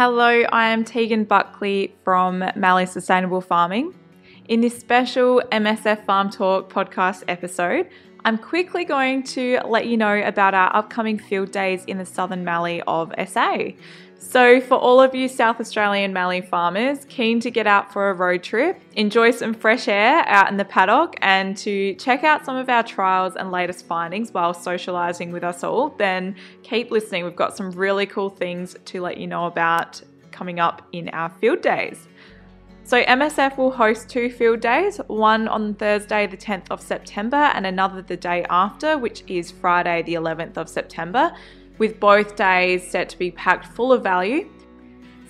Hello, I am Tegan Buckley from Mallee Sustainable Farming. In this special MSF Farm Talk podcast episode, I'm quickly going to let you know about our upcoming field days in the southern Mallee of SA. So, for all of you South Australian Mallee farmers keen to get out for a road trip, enjoy some fresh air out in the paddock, and to check out some of our trials and latest findings while socialising with us all, then keep listening. We've got some really cool things to let you know about coming up in our field days. So, MSF will host two field days, one on Thursday, the 10th of September, and another the day after, which is Friday, the 11th of September with both days set to be packed full of value.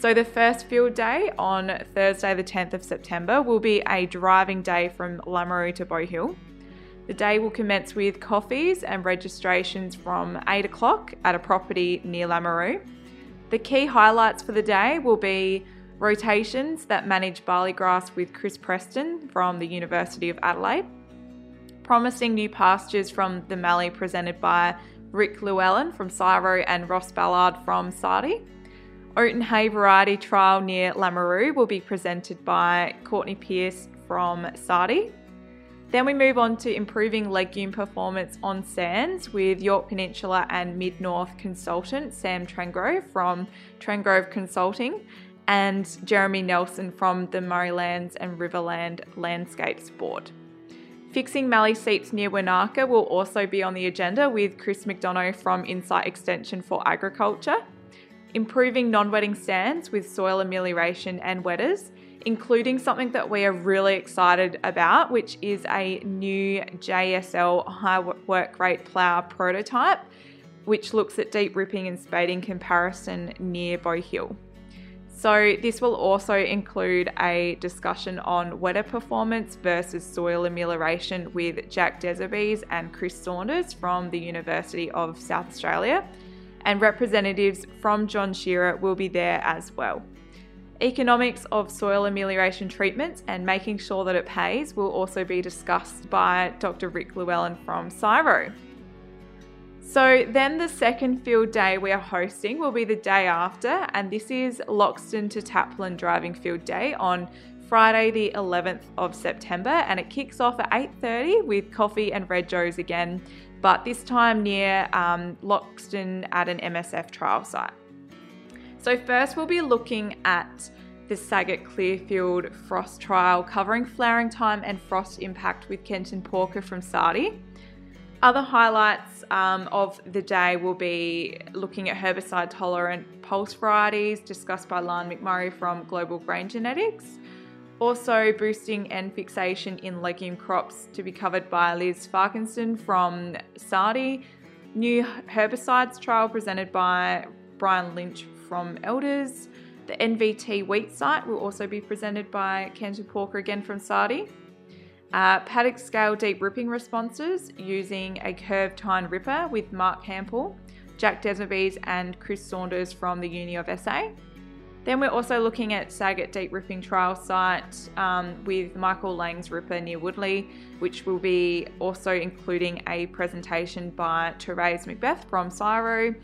So, the first field day on Thursday, the 10th of September, will be a driving day from Lameroo to Bow Hill. The day will commence with coffees and registrations from 8 o'clock at a property near Lameroo. The key highlights for the day will be rotations that manage barley grass with Chris Preston from the University of Adelaide, promising new pastures from the Mallee presented by Rick Llewellyn from CSIRO and Ross Ballard from SARDI. Oat and Hay Variety Trial near Lameroo will be presented by Courtney Peirce from SARDI. Then we move on to improving legume performance on sands with Yorke Peninsula and Mid North consultant Sam Trengrove from Trengrove Consulting and Jeremy Nelson from the Murraylands and Riverland Landscapes Board. Fixing mallee seeps near Wynarka will also be on the agenda with Chris McDonough from Insight Extension for Agriculture. Improving non wetting stands with soil amelioration and wetters, including something that we are really excited about, which is a new JSL high work rate plough prototype, which looks at deep ripping and spading comparison near Bow Hill. So, this will also include a discussion on wetter performance versus soil amelioration with Jack Desbiolles and Chris Saunders from the University of South Australia, and representatives from John Shearer will be there as well. Economics of soil amelioration treatments and making sure that it pays will also be discussed by Dr. Rick Llewellyn from CSIRO. So, then the second field day we are hosting will be the day after, and this is Loxton to Taplan Driving Field Day on Friday the 11th of September and it kicks off at 8.30 with coffee and red joes again but this time near um, Loxton at an MSF trial site. So first we'll be looking at the SAGIT Clearfield frost trial covering flowering time and frost impact with Kenton Porker from SARDI. Other highlights um, of the day will be looking at herbicide tolerant pulse varieties discussed by Larn McMurray from Global Grain Genetics. Also, boosting N fixation in legume crops to be covered by Liz Farquharson from SARDI. New herbicides trial presented by Brian Lynch from Elders. The NVT wheat site will also be presented by Kenton Porker again from SARDI. Uh, paddock scale deep ripping responses using a curved tine ripper with Mark Hampel, Jack Desbiolles, and Chris Saunders from the Uni of SA. Then we're also looking at SAGIT Deep Ripping Trial Site um, with Michael Lang's Ripper near Woodley, which will be also including a presentation by Therese McBeath from CSIRO,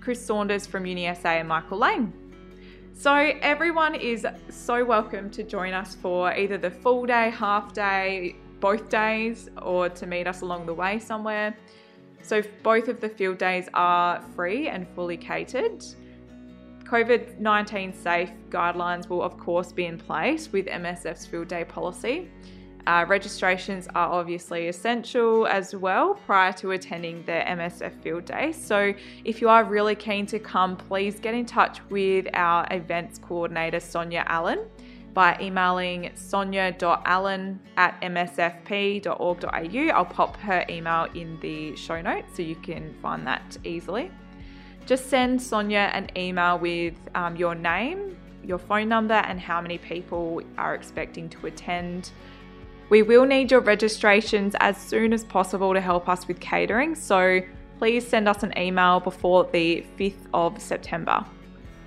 Chris Saunders from Uni SA, and Michael Lang. So, everyone is so welcome to join us for either the full day, half day, both days, or to meet us along the way somewhere. So, both of the field days are free and fully catered. COVID 19 safe guidelines will, of course, be in place with MSF's field day policy. Uh, registrations are obviously essential as well prior to attending the MSF field day. So, if you are really keen to come, please get in touch with our events coordinator, Sonia Allen, by emailing sonia.allen at msfp.org.au. I'll pop her email in the show notes so you can find that easily. Just send Sonia an email with um, your name, your phone number, and how many people are expecting to attend. We will need your registrations as soon as possible to help us with catering, so please send us an email before the 5th of September.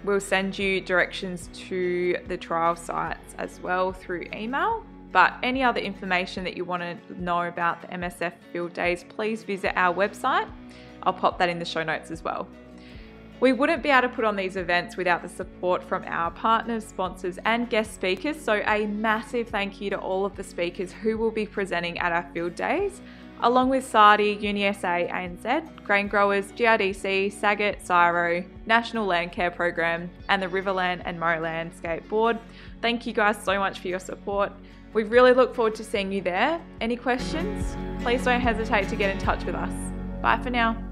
We'll send you directions to the trial sites as well through email. But any other information that you want to know about the MSF field days, please visit our website. I'll pop that in the show notes as well. We wouldn't be able to put on these events without the support from our partners, sponsors, and guest speakers. So, a massive thank you to all of the speakers who will be presenting at our field days, along with SARDI, UniSA, ANZ, Grain Growers, GRDC, SAGIT, CSIRO, National Land Care Program, and the Riverland and Murray Landscape Board. Thank you guys so much for your support. We really look forward to seeing you there. Any questions? Please don't hesitate to get in touch with us. Bye for now.